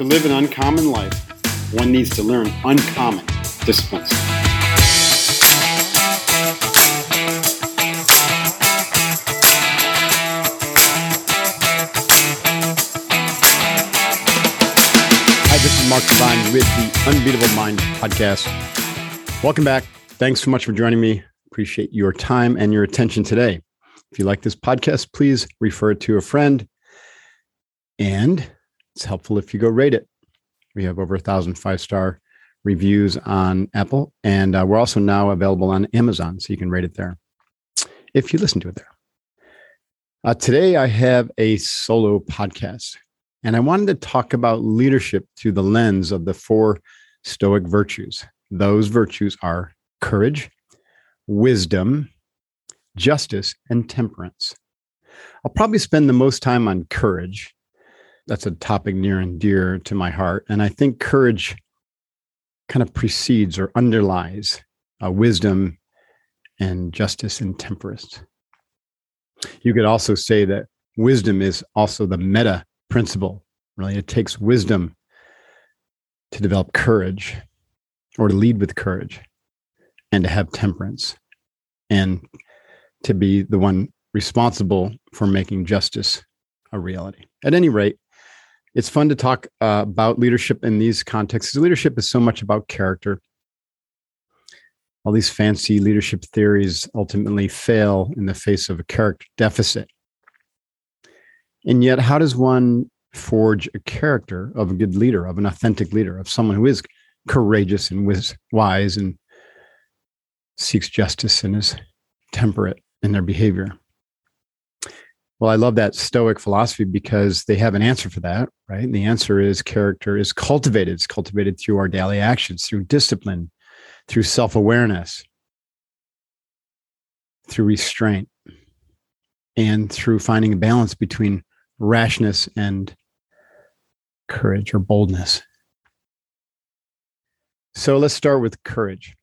To live an uncommon life, one needs to learn uncommon disciplines. Hi, this is Mark Divine with the Unbeatable Mind podcast. Welcome back. Thanks so much for joining me. Appreciate your time and your attention today. If you like this podcast, please refer it to a friend. And it's helpful if you go rate it. We have over a thousand five star reviews on Apple, and uh, we're also now available on Amazon, so you can rate it there if you listen to it there. Uh, today, I have a solo podcast, and I wanted to talk about leadership through the lens of the four Stoic virtues. Those virtues are courage, wisdom, justice, and temperance. I'll probably spend the most time on courage that's a topic near and dear to my heart. And I think courage kind of precedes or underlies uh, wisdom and justice and temperance. You could also say that wisdom is also the meta principle. Really, it takes wisdom to develop courage or to lead with courage and to have temperance and to be the one responsible for making justice a reality. At any rate, it's fun to talk uh, about leadership in these contexts. Leadership is so much about character. All these fancy leadership theories ultimately fail in the face of a character deficit. And yet, how does one forge a character of a good leader, of an authentic leader, of someone who is courageous and wise and seeks justice and is temperate in their behavior? Well, I love that Stoic philosophy because they have an answer for that, right? And the answer is character is cultivated. It's cultivated through our daily actions, through discipline, through self awareness, through restraint, and through finding a balance between rashness and courage or boldness. So let's start with courage.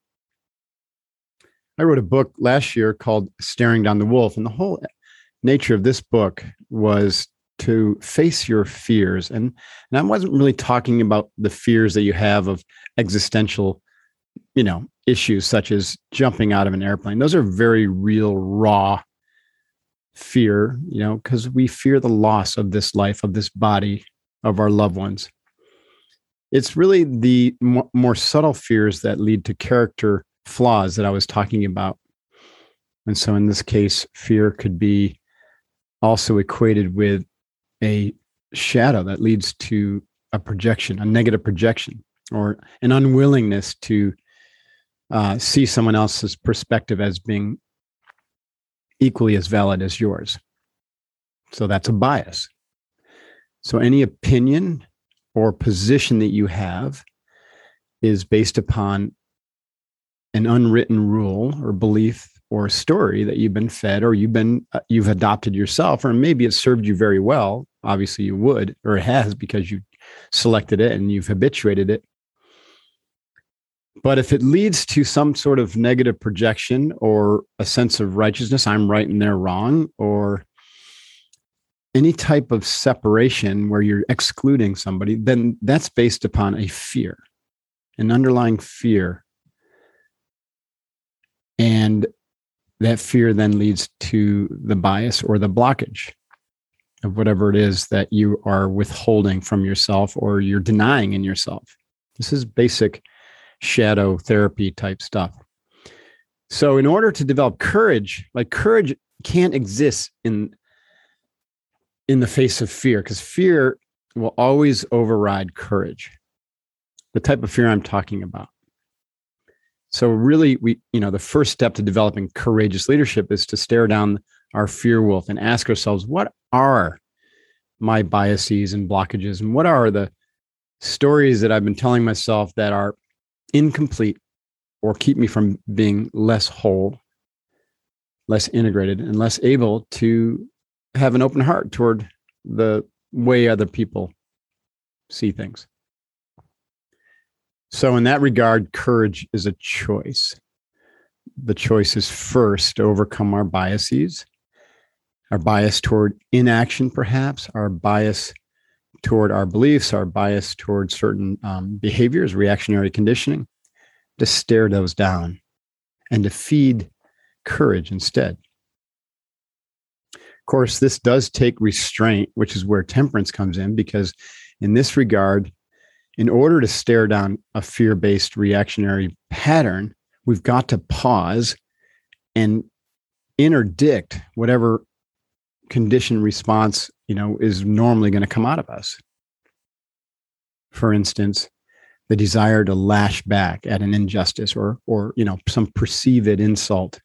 I wrote a book last year called Staring Down the Wolf, and the whole nature of this book was to face your fears. And and I wasn't really talking about the fears that you have of existential you know issues such as jumping out of an airplane. Those are very real raw fear you know because we fear the loss of this life of this body of our loved ones. It's really the more subtle fears that lead to character flaws that I was talking about. And so in this case fear could be also equated with a shadow that leads to a projection, a negative projection, or an unwillingness to uh, see someone else's perspective as being equally as valid as yours. So that's a bias. So any opinion or position that you have is based upon an unwritten rule or belief or a story that you've been fed or you've been uh, you've adopted yourself or maybe it served you very well obviously you would or it has because you selected it and you've habituated it. But if it leads to some sort of negative projection or a sense of righteousness i'm right and they're wrong or any type of separation where you're excluding somebody then that's based upon a fear an underlying fear. And that fear then leads to the bias or the blockage of whatever it is that you are withholding from yourself or you're denying in yourself. This is basic shadow therapy type stuff. So, in order to develop courage, like courage can't exist in in the face of fear because fear will always override courage. The type of fear I'm talking about. So really, we you know the first step to developing courageous leadership is to stare down our fear wolf and ask ourselves, what are my biases and blockages, and what are the stories that I've been telling myself that are incomplete or keep me from being less whole, less integrated, and less able to have an open heart toward the way other people see things. So, in that regard, courage is a choice. The choice is first to overcome our biases, our bias toward inaction, perhaps, our bias toward our beliefs, our bias toward certain um, behaviors, reactionary conditioning, to stare those down and to feed courage instead. Of course, this does take restraint, which is where temperance comes in, because in this regard, in order to stare down a fear based reactionary pattern, we've got to pause and interdict whatever conditioned response you know is normally going to come out of us. For instance the desire to lash back at an injustice or or you know some perceived insult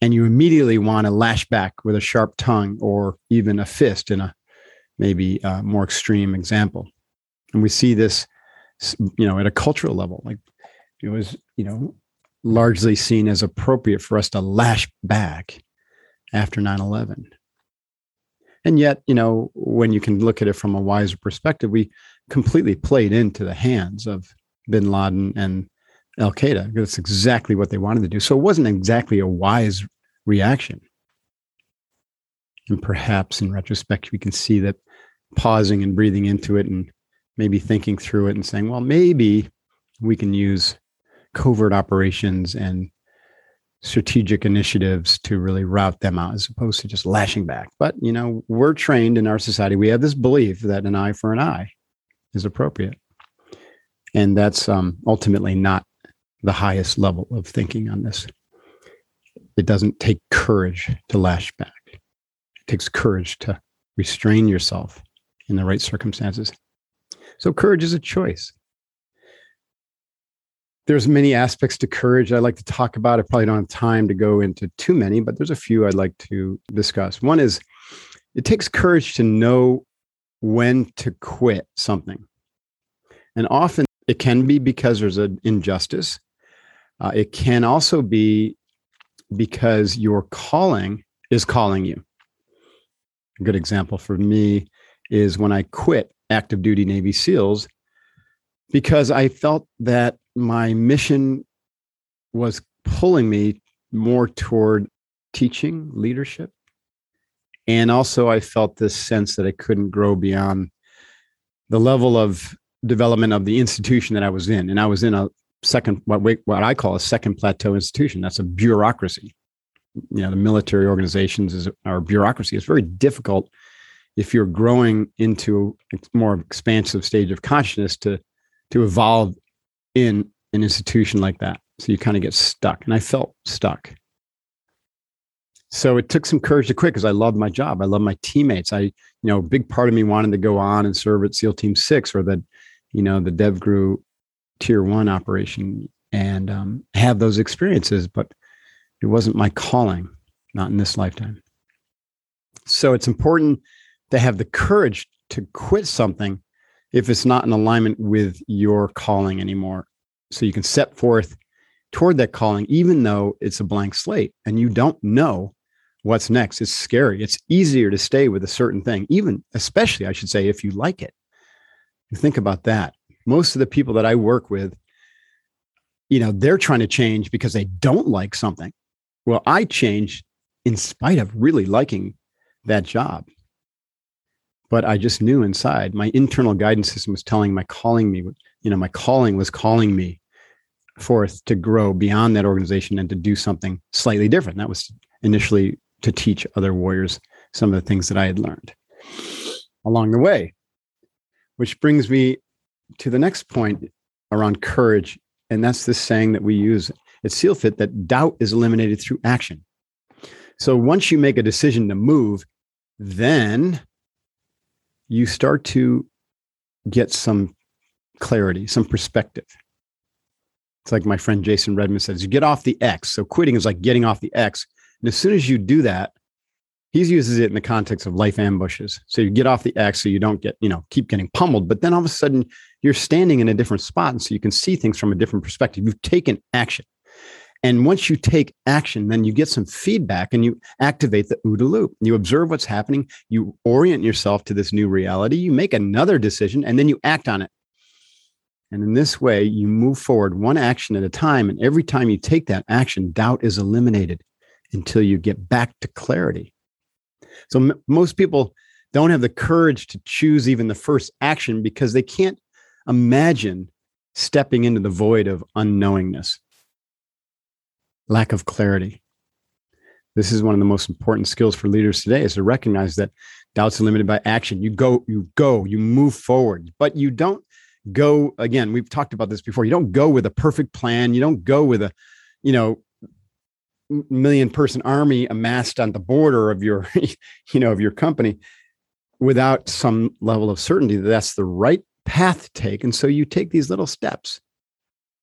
and you immediately want to lash back with a sharp tongue or even a fist in a maybe a uh, more extreme example and we see this you know at a cultural level like it was you know largely seen as appropriate for us to lash back after 9-11 and yet, you know, when you can look at it from a wiser perspective, we completely played into the hands of bin Laden and Al Qaeda. That's exactly what they wanted to do. So it wasn't exactly a wise reaction. And perhaps in retrospect, we can see that pausing and breathing into it and maybe thinking through it and saying, well, maybe we can use covert operations and strategic initiatives to really route them out as opposed to just lashing back. But, you know, we're trained in our society. We have this belief that an eye for an eye is appropriate. And that's um, ultimately not the highest level of thinking on this. It doesn't take courage to lash back, it takes courage to restrain yourself in the right circumstances. So, courage is a choice there's many aspects to courage I'd like to talk about. I probably don't have time to go into too many, but there's a few I'd like to discuss. One is it takes courage to know when to quit something. And often it can be because there's an injustice. Uh, it can also be because your calling is calling you. A good example for me is when I quit active duty Navy SEALs because I felt that my mission was pulling me more toward teaching leadership. And also, I felt this sense that I couldn't grow beyond the level of development of the institution that I was in. And I was in a second, what, we, what I call a second plateau institution. That's a bureaucracy. You know, the military organizations is our bureaucracy. It's very difficult if you're growing into a more expansive stage of consciousness to to evolve in an institution like that. So you kind of get stuck. And I felt stuck. So it took some courage to quit because I loved my job. I love my teammates. I, you know, a big part of me wanted to go on and serve at SEAL Team Six or the, you know, the Dev DevGru Tier One operation and um, have those experiences, but it wasn't my calling, not in this lifetime. So it's important to have the courage to quit something if it's not in alignment with your calling anymore. So you can set forth toward that calling, even though it's a blank slate and you don't know what's next. It's scary. It's easier to stay with a certain thing, even, especially, I should say, if you like it. Think about that. Most of the people that I work with, you know, they're trying to change because they don't like something. Well, I changed in spite of really liking that job but I just knew inside my internal guidance system was telling my calling me, you know, my calling was calling me forth to grow beyond that organization and to do something slightly different. That was initially to teach other warriors some of the things that I had learned along the way. Which brings me to the next point around courage. And that's this saying that we use at SEALFIT that doubt is eliminated through action. So once you make a decision to move, then you start to get some clarity, some perspective. It's like my friend Jason Redman says, you get off the X. So quitting is like getting off the X. And as soon as you do that, he uses it in the context of life ambushes. So you get off the X so you don't get, you know, keep getting pummeled. But then all of a sudden you're standing in a different spot. And so you can see things from a different perspective. You've taken action. And once you take action, then you get some feedback and you activate the OODA loop. You observe what's happening, you orient yourself to this new reality, you make another decision, and then you act on it. And in this way, you move forward one action at a time. And every time you take that action, doubt is eliminated until you get back to clarity. So m- most people don't have the courage to choose even the first action because they can't imagine stepping into the void of unknowingness, lack of clarity. This is one of the most important skills for leaders today is to recognize that doubts are limited by action. You go, you go, you move forward, but you don't go again. We've talked about this before. You don't go with a perfect plan. You don't go with a, you know, million person army amassed on the border of your you know of your company without some level of certainty that that's the right path to take and so you take these little steps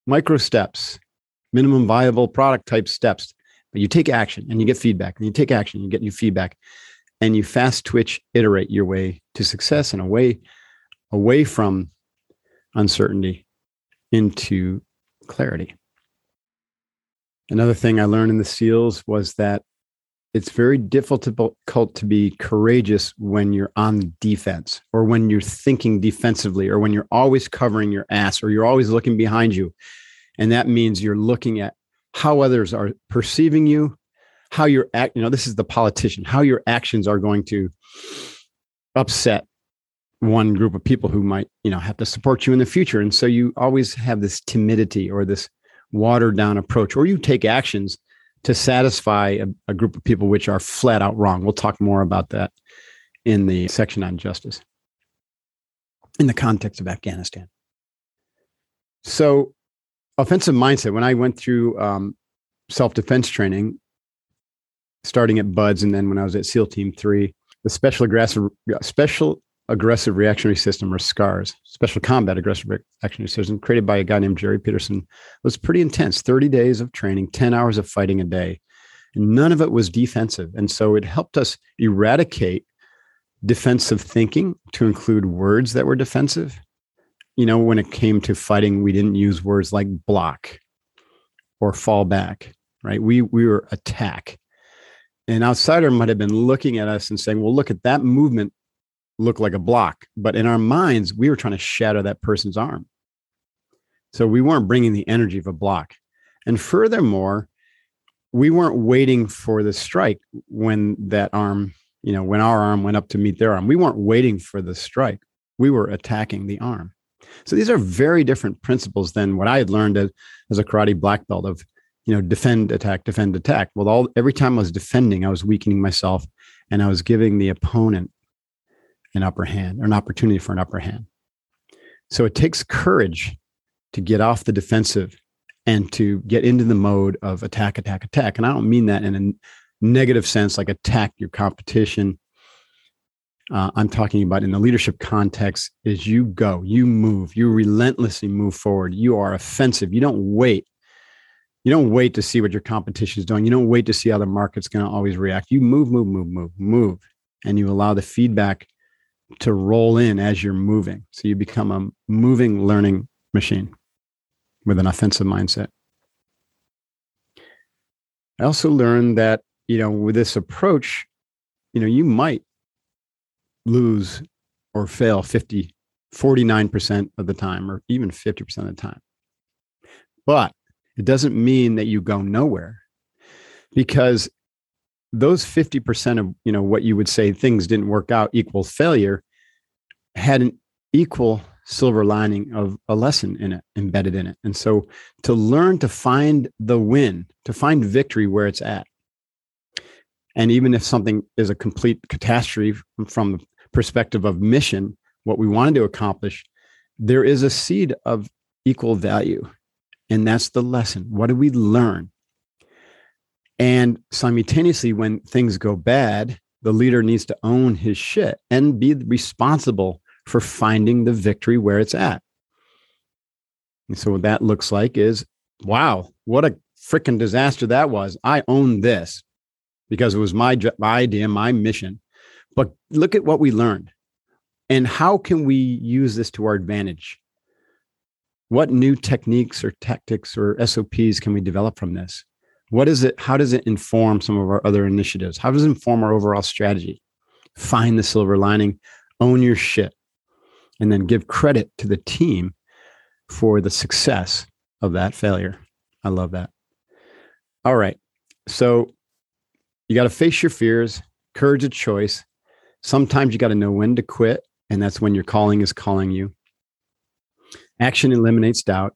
micro steps minimum viable product type steps but you take action and you get feedback and you take action you get new feedback and you fast twitch iterate your way to success and away away from uncertainty into clarity Another thing I learned in the SEALs was that it's very difficult to be courageous when you're on defense or when you're thinking defensively or when you're always covering your ass or you're always looking behind you. And that means you're looking at how others are perceiving you, how you're act, you know, this is the politician, how your actions are going to upset one group of people who might, you know, have to support you in the future. And so you always have this timidity or this watered down approach, or you take actions to satisfy a, a, group of people which are flat out wrong. We'll talk more about that in the section on justice in the context of Afghanistan. So, offensive mindset, when I went through um, self defense training, starting at BUD/S and then when I was at SEAL Team 3, the special aggressive, special aggressive reactionary system or SCARS, special combat aggressive reactionary system created by a guy named Jerry Peterson was pretty intense 30 days of training, 10 hours of fighting a day. And none of it was defensive. And so it helped us eradicate defensive thinking to include words that were defensive. You know, when it came to fighting, we didn't use words like block or fall back, right? We, we were attack. An outsider might have been looking at us and saying, well, look at that movement look like a block. But in our minds, we were trying to shatter that person's arm. So we weren't bringing the energy of a block. And furthermore, we weren't waiting for the strike when that arm, you know, when our arm went up to meet their arm. We weren't waiting for the strike. We were attacking the arm. So these are very different principles than what I had learned as, as a karate black belt of, you know, defend, attack, defend, attack. Well, all every time I was defending, I was weakening myself and I was giving the opponent an upper hand or an opportunity for an upper hand. So it takes courage to get off the defensive and to get into the mode of attack, attack, attack. And I don't mean that in a negative sense, like attack your competition. Uh, I'm talking about in the leadership context is you go, you move, you relentlessly move forward. You are offensive. You don't wait. You don't wait to see what your competition is doing. You don't wait to see how the market's going to always react. You move, move, move, move, move, and you allow the feedback to roll in as you're moving. So you become a moving learning machine with an offensive mindset. I also learned that, you know, with this approach, you know, you might lose or fail 50, 49% of the time, or even 50% of the time. But it doesn't mean that you go nowhere because those 50% of you know what you would say things didn't work out equals failure had an equal silver lining of a lesson in it embedded in it and so to learn to find the win to find victory where it's at and even if something is a complete catastrophe from the perspective of mission what we wanted to accomplish there is a seed of equal value and that's the lesson what did we learn and simultaneously, when things go bad, the leader needs to own his shit and be responsible for finding the victory where it's at. And so, what that looks like is wow, what a freaking disaster that was. I own this because it was my, my idea, my mission. Look at what we learned. And how can we use this to our advantage? What new techniques or tactics or SOPs can we develop from this? What is it? How does it inform some of our other initiatives? How does it inform our overall strategy? Find the silver lining, own your shit, and then give credit to the team for the success of that failure. I love that. All right. So you got to face your fears, courage of choice. Sometimes you got to know when to quit, and that's when your calling is calling you. Action eliminates doubt.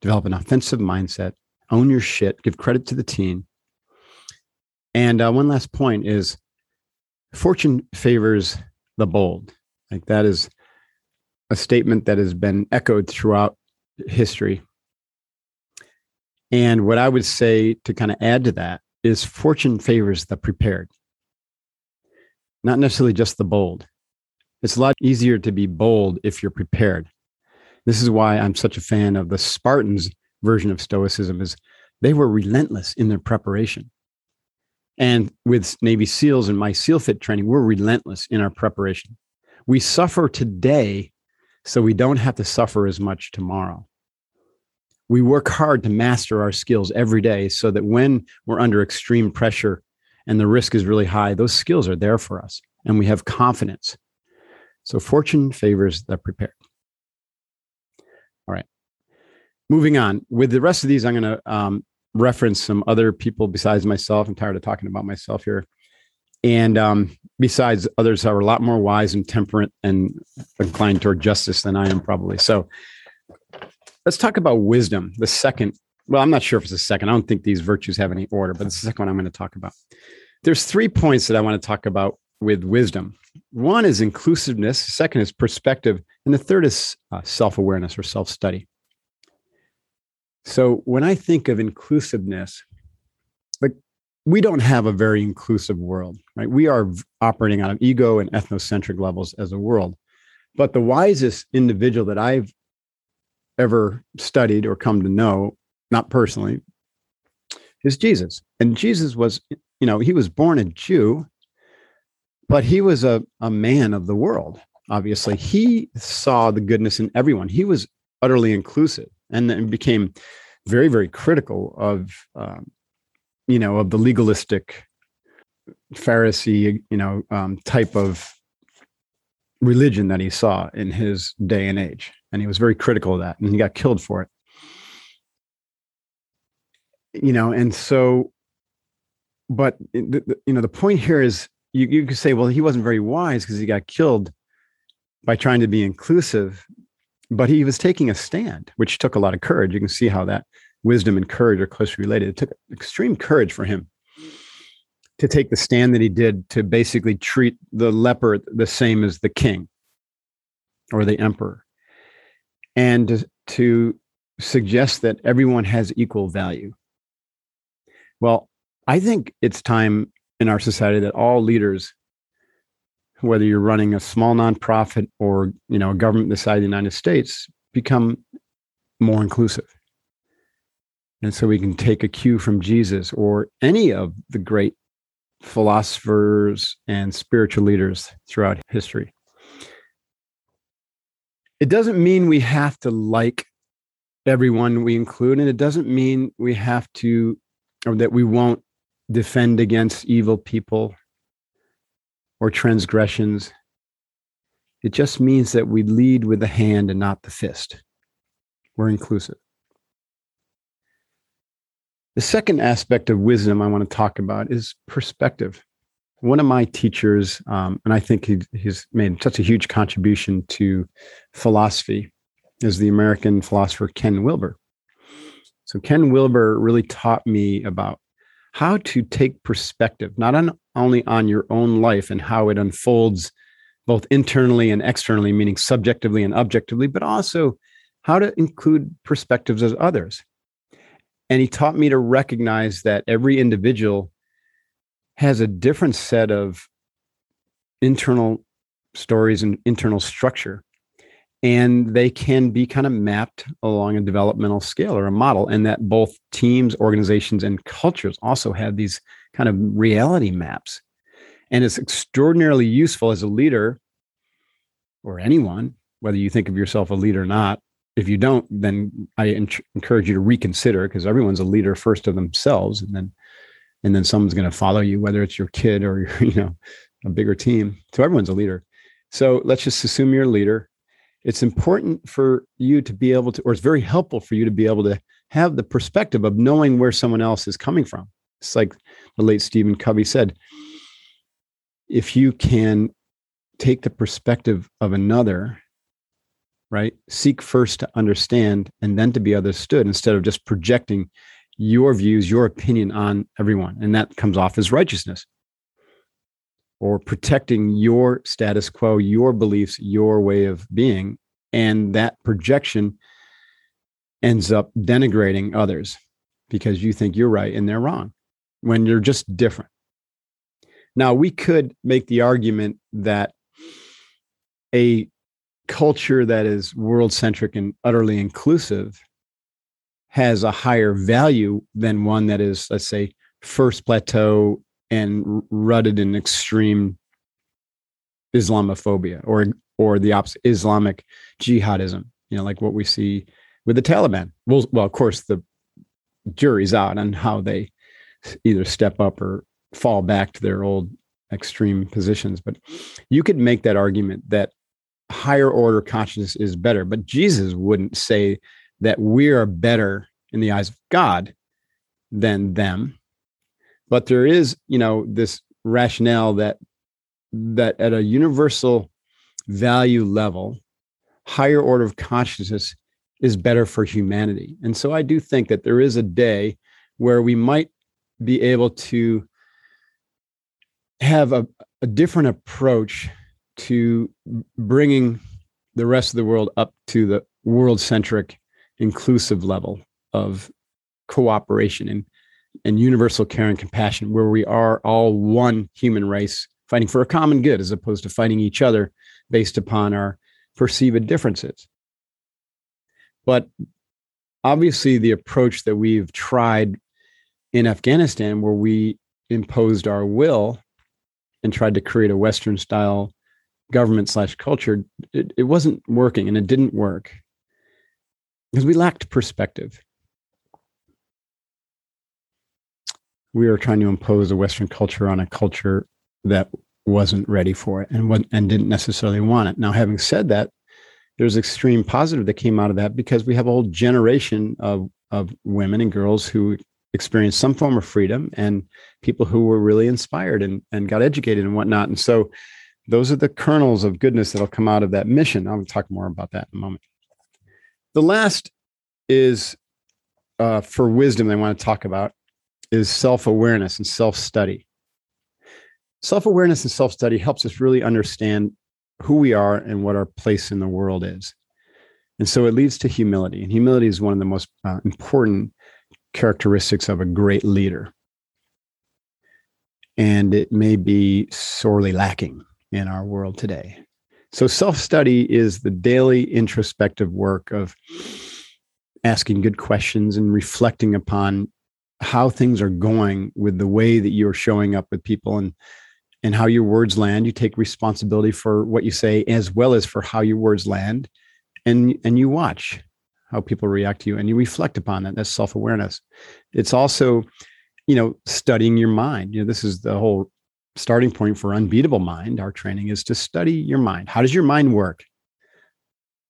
Develop an offensive mindset. Own your shit. Give credit to the team. And uh, one last point is fortune favors the bold. Like that is a statement that has been echoed throughout history. And what I would say to kind of add to that is fortune favors the prepared, not necessarily just the bold. It's a lot easier to be bold if you're prepared. This is why I'm such a fan of the Spartans version of stoicism is they were relentless in their preparation. And with Navy SEALs and my SEAL Fit training, we're relentless in our preparation. We suffer today so we don't have to suffer as much tomorrow. We work hard to master our skills every day so that when we're under extreme pressure and the risk is really high, those skills are there for us and we have confidence. So fortune favors the prepared. All right. Moving on with the rest of these, I'm going to um, reference some other people besides myself. I'm tired of talking about myself here. And um, besides, others are a lot more wise and temperate and inclined toward justice than I am, probably. So let's talk about wisdom. The second, well, I'm not sure if it's the second. I don't think these virtues have any order, but it's the second one I'm going to talk about. There's three points that I want to talk about with wisdom. One is inclusiveness, second is perspective, and the third is uh, self awareness or self study. So when I think of inclusiveness, like we don't have a very inclusive world, right? We are operating on ego and ethnocentric levels as a world. But the wisest individual that I've ever studied or come to know, not personally, is Jesus. And Jesus was, you know, he was born a Jew, but he was a, a man of the world, obviously. He saw the goodness in everyone. He was utterly inclusive and then became very, very critical of, um, you know, of the legalistic Pharisee, you know, um, type of religion that he saw in his day and age. And he was very critical of that and he got killed for it. You know, and so, but, you know, the point here is you, you could say, well, he wasn't very wise because he got killed by trying to be inclusive, but he was taking a stand, which took a lot of courage. You can see how that wisdom and courage are closely related. It took extreme courage for him to take the stand that he did to basically treat the leper the same as the king or the emperor and to, to suggest that everyone has equal value. Well, I think it's time in our society that all leaders whether you're running a small nonprofit or you know a government the of the United States become more inclusive. And so we can take a cue from Jesus or any of the great philosophers and spiritual leaders throughout history. It doesn't mean we have to like everyone we include, and it doesn't mean we have to, or that we won't defend against evil people or transgressions. It just means that we lead with the hand and not the fist. We're inclusive. The second aspect of wisdom I want to talk about is perspective. One of my teachers, um, and I think he, he's made such a huge contribution to philosophy, is the American philosopher Ken Wilber. So, Ken Wilber really taught me about how to take perspective, not on, only on your own life and how it unfolds both internally and externally, meaning subjectively and objectively, but also how to include perspectives of others. And he taught me to recognize that every individual has a different set of internal stories and internal structure. And they can be kind of mapped along a developmental scale or a model and that both teams organizations and cultures also have these kind of reality maps. And it's extraordinarily useful as a leader or anyone whether you think of yourself a leader or not. If you don't then i encourage you to reconsider because everyone's a leader first of themselves and then and then someone's going to follow you whether it's your kid or you know a bigger team. So everyone's a leader. So let's just assume you're a leader it's important for you to be able to, or it's very helpful for you to be able to have the perspective of knowing where someone else is coming from. It's like the late Stephen Covey said if you can take the perspective of another, right, seek first to understand and then to be understood instead of just projecting your views, your opinion on everyone. And that comes off as righteousness or protecting your status quo, your beliefs, your way of being. And that projection ends up denigrating others because you think you're right and they're wrong when you're just different. Now, we could make the argument that a culture that is world centric and utterly inclusive has a higher value than one that is, let's say, first plateau and rooted in extreme Islamophobia or or the opposite Islamic jihadism. You know, like what we see with the Taliban. Well, well, of course, the jury's out on how they either step up or fall back to their old extreme positions. But you could make that argument that higher order consciousness is better. But Jesus wouldn't say that we are better in the eyes of God than them but there is you know this rationale that that at a universal value level higher order of consciousness is better for humanity. And so i do think that there is a day where we might be able to have a, a different approach to bringing the rest of the world up to the world centric inclusive level of cooperation and and universal care and compassion, where we are all one human race fighting for a common good as opposed to fighting each other based upon our perceived differences. But obviously, the approach that we've tried in Afghanistan, where we imposed our will and tried to create a Western style government slash culture, it, it wasn't working and it didn't work because we lacked perspective. We were trying to impose a Western culture on a culture that wasn't ready for it and what, and didn't necessarily want it. Now, having said that, there's extreme positive that came out of that because we have a whole generation of of women and girls who experienced some form of freedom and people who were really inspired and, and got educated and whatnot. And so those are the kernels of goodness that'll come out of that mission. I'll talk more about that in a moment. The last is uh, for wisdom I want to talk about is self awareness and self study. Self awareness and self study helps us really understand who we are and what our place in the world is. And so it leads to humility. And humility is one of the most uh, important characteristics of a great leader. And it may be sorely lacking in our world today. So, self study is the daily introspective work of asking good questions and reflecting upon how things are going with the way that you're showing up with people and and how your words land. You take responsibility for what you say as well as for how your words land. And and you watch how people react to you and you reflect upon that. That's self-awareness. It's also you know studying your mind. You know this is the whole starting point for unbeatable mind. Our training is to study your mind. How does your mind work?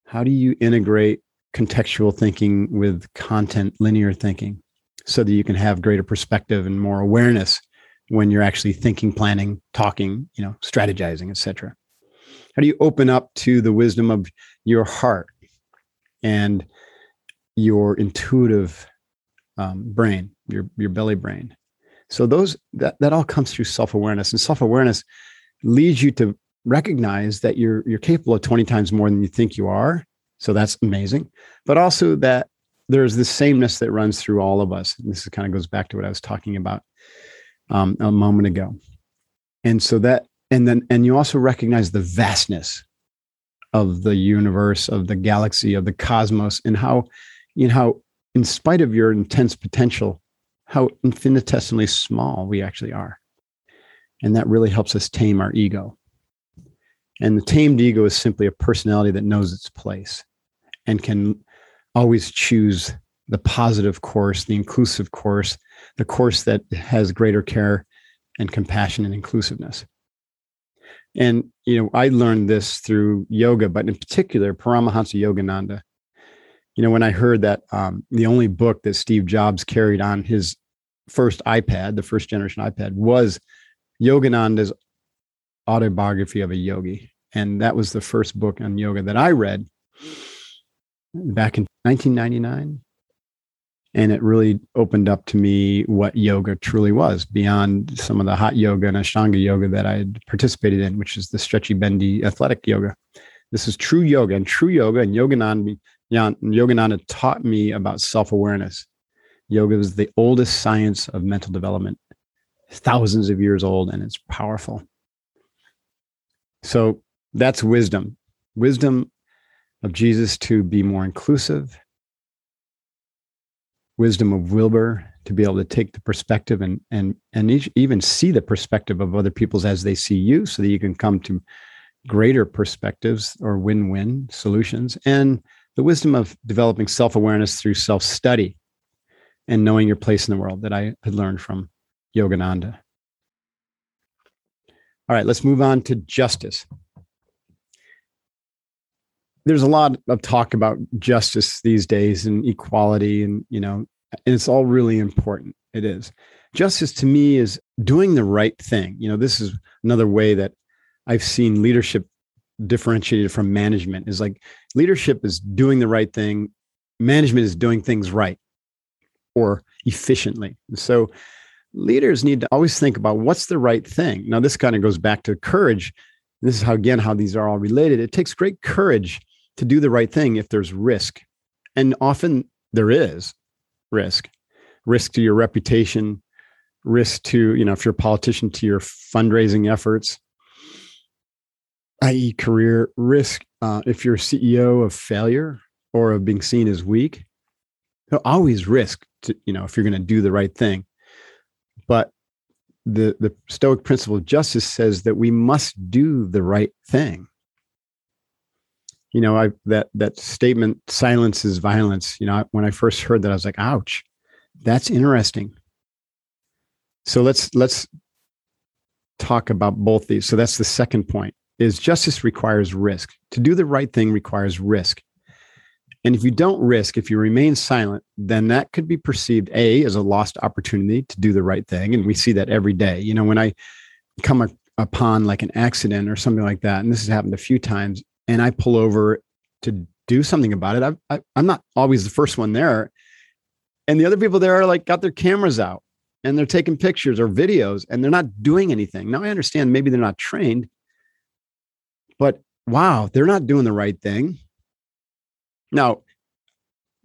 How do you integrate contextual thinking with content linear thinking so that you can have greater perspective and more awareness when you're actually thinking planning talking you know strategizing etc how do you open up to the wisdom of your heart and your intuitive um, brain your your belly brain? So those that that all comes through self-awareness and self-awareness leads you to recognize that you're you're capable of 20 times more than you think you are. So that's amazing. But also that there's this sameness that runs through all of us. And this kind of goes back to what I was talking about um, a moment ago. And so that, and then, and you also recognize the vastness of the universe, of the galaxy, of the cosmos, and how, you know, how in spite of your intense potential, how infinitesimally small we actually are. And that really helps us tame our ego. And the tamed ego is simply a personality that knows its place and can always choose the positive course, the inclusive course, the course that has greater care and compassion and inclusiveness. And you know, I learned this through yoga, but in particular, Paramahansa Yogananda. You know, when I heard that um, the only book that Steve Jobs carried on his first iPad, the first generation iPad, was Yogananda's autobiography of a yogi. And that was the first book on yoga that I read back in 1999 and it really opened up to me what yoga truly was beyond some of the hot yoga and ashtanga yoga that i had participated in which is the stretchy bendy athletic yoga. This is true yoga and true yoga and yogananda, yogananda taught me about self-awareness. Yoga is the oldest science of mental development. Thousands of years old and it's powerful. So that's wisdom. Wisdom of jesus to be more inclusive wisdom of Wilber to be able to take the perspective and and and each, even see the perspective of other people's as they see you, so that you can come to greater perspectives or win-win solutions, and the wisdom of developing self-awareness through self-study and knowing your place in the world that I had learned from Yogananda. All right, let's move on to justice. There's a lot of talk about justice these days and equality, and you know, and it's all really important. It is. Justice to me is doing the right thing. You know, this is another way that I've seen leadership differentiated from management is like leadership is doing the right thing, management is doing things right or efficiently. So leaders need to always think about what's the right thing. Now, this kind of goes back to courage. This is how, again, how these are all related. It takes great courage to do the right thing if there's risk. And often there is risk risk to your reputation, risk to, you know, if you're a politician, to your fundraising efforts, i.e., career risk. Uh, if you're CEO of failure or of being seen as weak, always risk to, you know, if you're going to do the right thing. But the the Stoic principle of justice says that we must do the right thing you know, I that that statement silence is violence. You know, when I first heard that, I was like, ouch, that's interesting. So let's let's talk about both these. So that's the second point is justice requires risk. To do the right thing requires risk. And if you don't risk, if you remain silent, then that could be perceived A as a lost opportunity to do the right thing. And we see that every day. You know, when I come a, upon like an accident or something like that, and this has happened a few times, and I pull over to do something about it, I, I, I'm not always the first one there. And the other people there are like got their cameras out and they're taking pictures or videos and they're not doing anything. Now I understand maybe they're not trained, but wow, they're not doing the right thing. Now,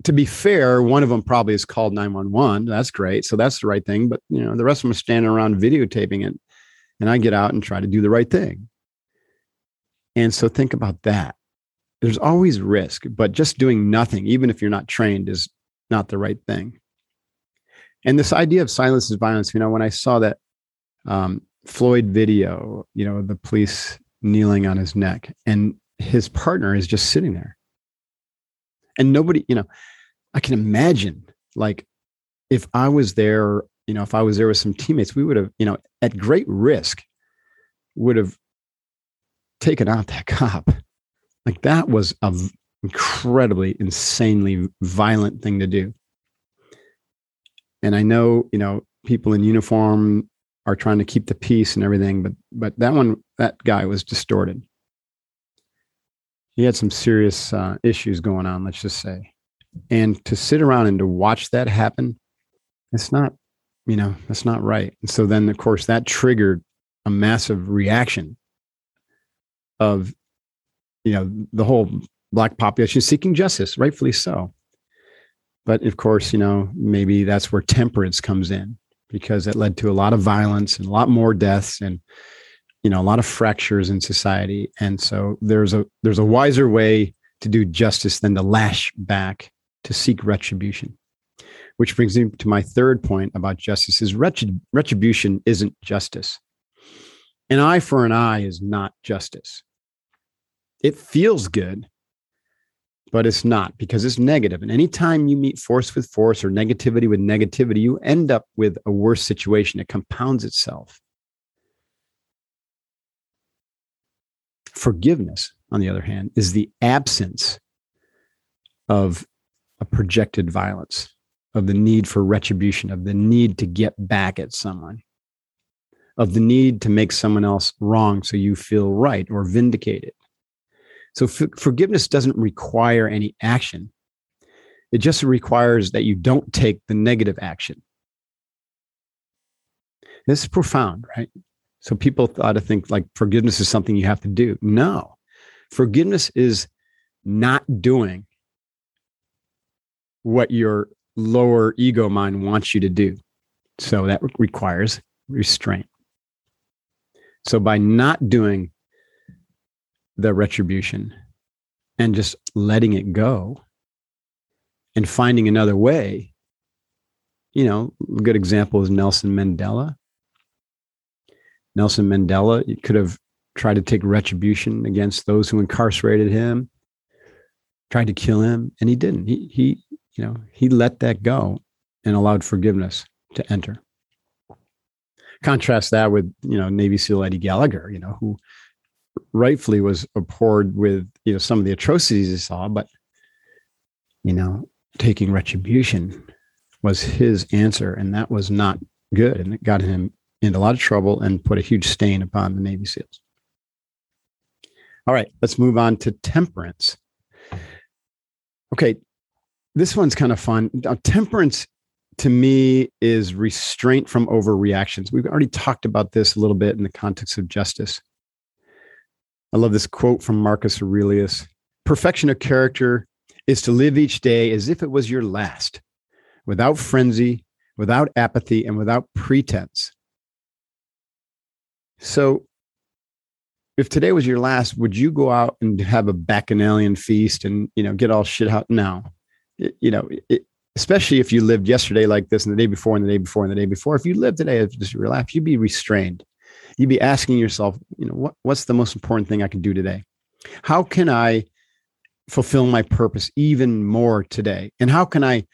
to be fair, one of them probably is called 911. That's great. So that's the right thing. But you know, the rest of them are standing around videotaping it. And I get out and try to do the right thing. And so think about that. There's always risk, but just doing nothing, even if you're not trained, is not the right thing. And this idea of silence is violence, you know, when I saw that um, Floyd video, you know, the police kneeling on his neck and his partner is just sitting there. And nobody, you know, I can imagine like if I was there, you know, if I was there with some teammates, we would have, you know, at great risk, would have taken out that cop. Like that was a v- incredibly, insanely violent thing to do. And I know, you know, people in uniform are trying to keep the peace and everything, but but that one, that guy was distorted. He had some serious uh, issues going on, let's just say. And to sit around and to watch that happen, it's not, you know, that's not right. And so then, of course, that triggered a massive reaction of you know the whole black population seeking justice rightfully so. But of course you know maybe that's where temperance comes in because it led to a lot of violence and a lot more deaths and you know a lot of fractures in society. And so there's a there's a wiser way to do justice than to lash back to seek retribution. Which brings me to my third point about justice is retribution isn't justice. An eye for an eye is not justice it feels good but it's not because it's negative. and anytime you meet force with force or negativity with negativity you end up with a worse situation it compounds itself Forgiveness, on the other hand, is the absence of a projected violence, of the need for retribution, of the need to get back at someone, of the need to make someone else wrong so you feel right or vindicated. So f- forgiveness doesn't require any action. It just requires that you don't take the negative action. This is profound, right? So people ought to think like forgiveness is something you have to do. No, forgiveness is not doing what your lower ego mind wants you to do. So that requires restraint. So by not doing the retribution and just letting it go and finding another way, you know, a good example is Nelson Mandela. Nelson Mandela could have tried to take retribution against those who incarcerated him, tried to kill him, and he didn't. He, he you know, he let that go and allowed forgiveness to enter. Contrast that with, you know, Navy SEAL Eddie Gallagher, you know, who rightfully was abhorred with, you know, some of the atrocities he saw, but, you know, taking retribution was his answer. And that was not good. And it got him into a lot of trouble and put a huge stain upon the Navy SEALs. All right, let's move on to temperance. Okay, this one's kind of fun. Now, temperance to me is restraint from overreactions. We've already talked about this a little bit in the context of justice. I love this quote from Marcus Aurelius Perfection of character is to live each day as if it was your last, without frenzy, without apathy, and without pretense. So, if today was your last, would you go out and have a bacchanalian feast and you know get all shit out? No, it, you know, it, especially if you lived yesterday like this, and the day before, and the day before, and the day before. If you lived today as just your life, you'd be restrained. You'd be asking yourself, you know, what, what's the most important thing I can do today? How can I fulfill my purpose even more today? And how can I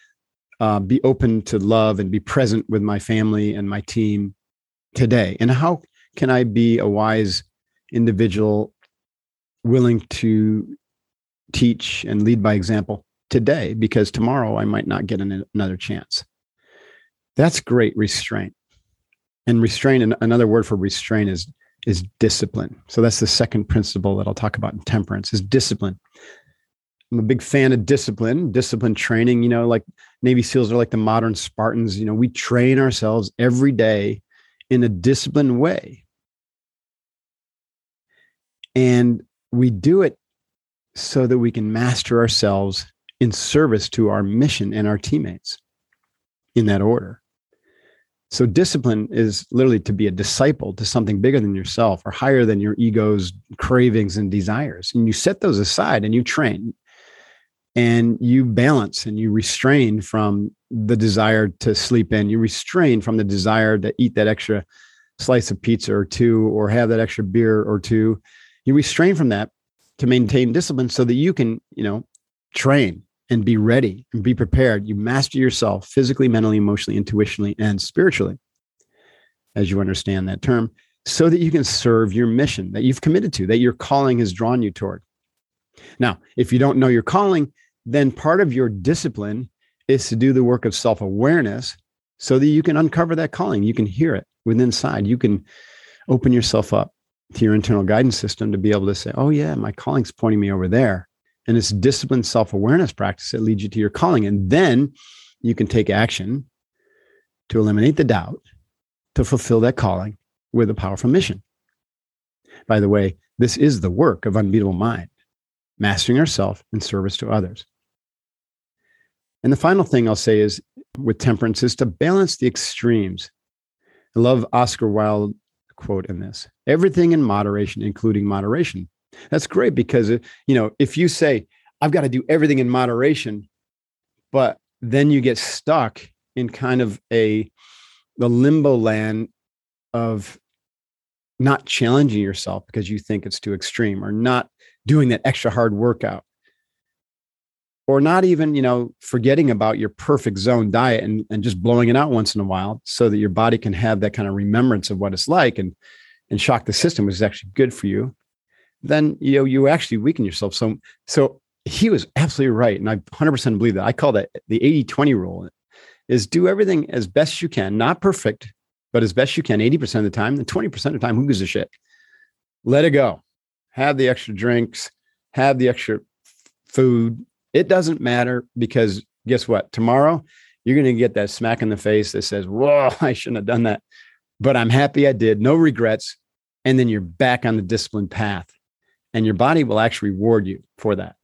uh, be open to love and be present with my family and my team today? And how can I be a wise individual willing to teach and lead by example today because tomorrow I might not get an, another chance. That's great restraint. And restraint, another word for restraint is is discipline. So that's the second principle that I'll talk about in temperance is discipline. I'm a big fan of discipline, discipline training. You know, like Navy SEALs are like the modern Spartans. You know, we train ourselves every day in a disciplined way. And we do it so that we can master ourselves in service to our mission and our teammates in that order. So, discipline is literally to be a disciple to something bigger than yourself or higher than your ego's cravings and desires. And you set those aside and you train and you balance and you restrain from the desire to sleep in. You restrain from the desire to eat that extra slice of pizza or two or have that extra beer or two you restrain from that to maintain discipline so that you can you know train and be ready and be prepared. You master yourself physically mentally emotionally intuitionally and spiritually as you understand that term so that you can serve your mission that you've committed to that your calling has drawn you toward. Now if you don't know your calling then part of your discipline is to do the work of self-awareness so that you can uncover that calling. You can hear it within inside. You can open yourself up to your internal guidance system to be able to say, oh, yeah, my calling's pointing me over there. And it's disciplined self awareness practice that leads you to your calling. And then you can take action to eliminate the doubt to fulfill that calling with a powerful mission. By the way, this is the work of Unbeatable Mind, mastering ourselves in service to others. And the final thing I'll say is with temperance is to balance the extremes. I love Oscar Wilde quote in this everything in moderation, including moderation. That's great because, uh, you know, if you say, I've got to do everything in moderation, but then you get stuck in kind of a the limbo land of not challenging yourself because you think it's too extreme or not doing that extra hard workout. Or not even you know forgetting about your perfect zone diet and, and just blowing it out once in a while so that your body can have that kind of remembrance of what it's like and and shock the system which is actually good for you then you know you actually weaken yourself. So so he was absolutely right and i 100% believe that. I call that the 80-20 rule is do everything as best you can not perfect but as best you can 80% of the time then 20% of the time who gives a shit? Let it go. Have the extra drinks have the extra food. It doesn't matter because guess what? Tomorrow you're going to get that smack in the face that says whoa i shouldn't have done that. But i'm happy i did no regrets and then you're back on the disciplined path and your body will actually reward you for that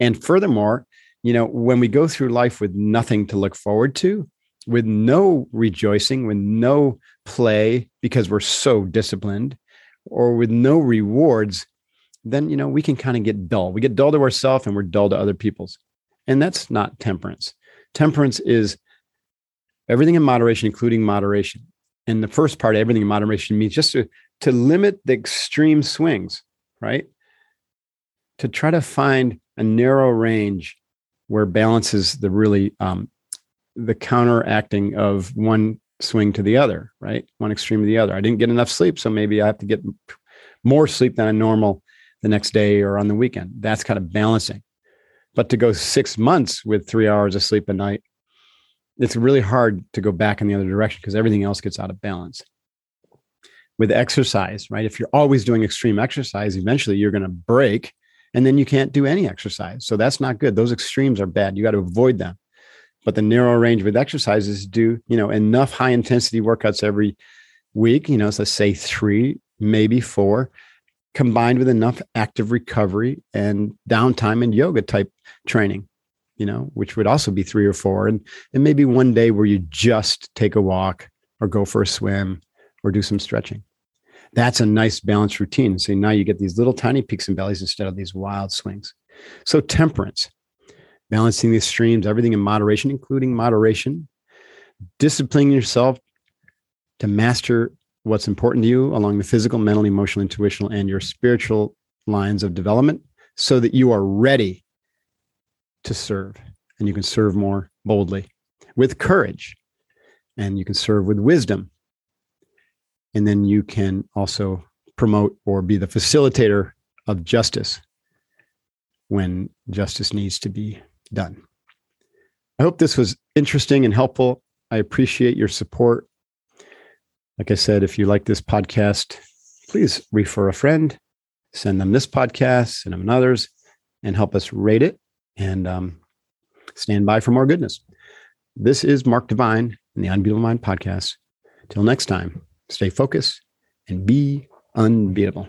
and furthermore you know when we go through life with nothing to look forward to with no rejoicing, with no play because we're so disciplined, or with no rewards, then you know we can kind of get dull. We get dull to ourselves and we're dull to other people's. And that's not temperance. Temperance is everything in moderation, including moderation. And the first part, everything in moderation means just to, to limit the extreme swings, right? To try to find a narrow range where balance is the really um, the counteracting of one swing to the other, right? One extreme to the other. I didn't get enough sleep, so maybe I have to get more sleep than a normal the next day or on the weekend. That's kind of balancing. But to go six months with three hours of sleep a night, it's really hard to go back in the other direction because everything else gets out of balance. With exercise, right? If you're always doing extreme exercise, eventually you're going to break and then you can't do any exercise. So that's not good. Those extremes are bad. You got to avoid them but the narrow range with exercises do you know enough high intensity workouts every week you know so let's say three maybe four combined with enough active recovery and downtime and yoga type training you know which would also be three or four and and maybe one day where you just take a walk or go for a swim or do some stretching. That's a nice balanced routine. So now you get these little tiny peaks and valleys instead of these wild swings. So temperance balancing the extremes, everything in moderation, including moderation, disciplining yourself to master what's important to you along the physical, mental, emotional, intuitional, and your spiritual lines of development so that you are ready to serve and you can serve more boldly with courage and you can serve with wisdom. And then you can also promote or be the facilitator of justice when justice needs to be done. I hope this was interesting and helpful. I appreciate your support. Like I said, if you like this podcast, please refer a friend, send them this podcast, send them others, and help us rate it and um, stand by for more goodness. This is Mark Divine and the Unbeatable Mind podcast. Till next time, stay focused and be unbeatable.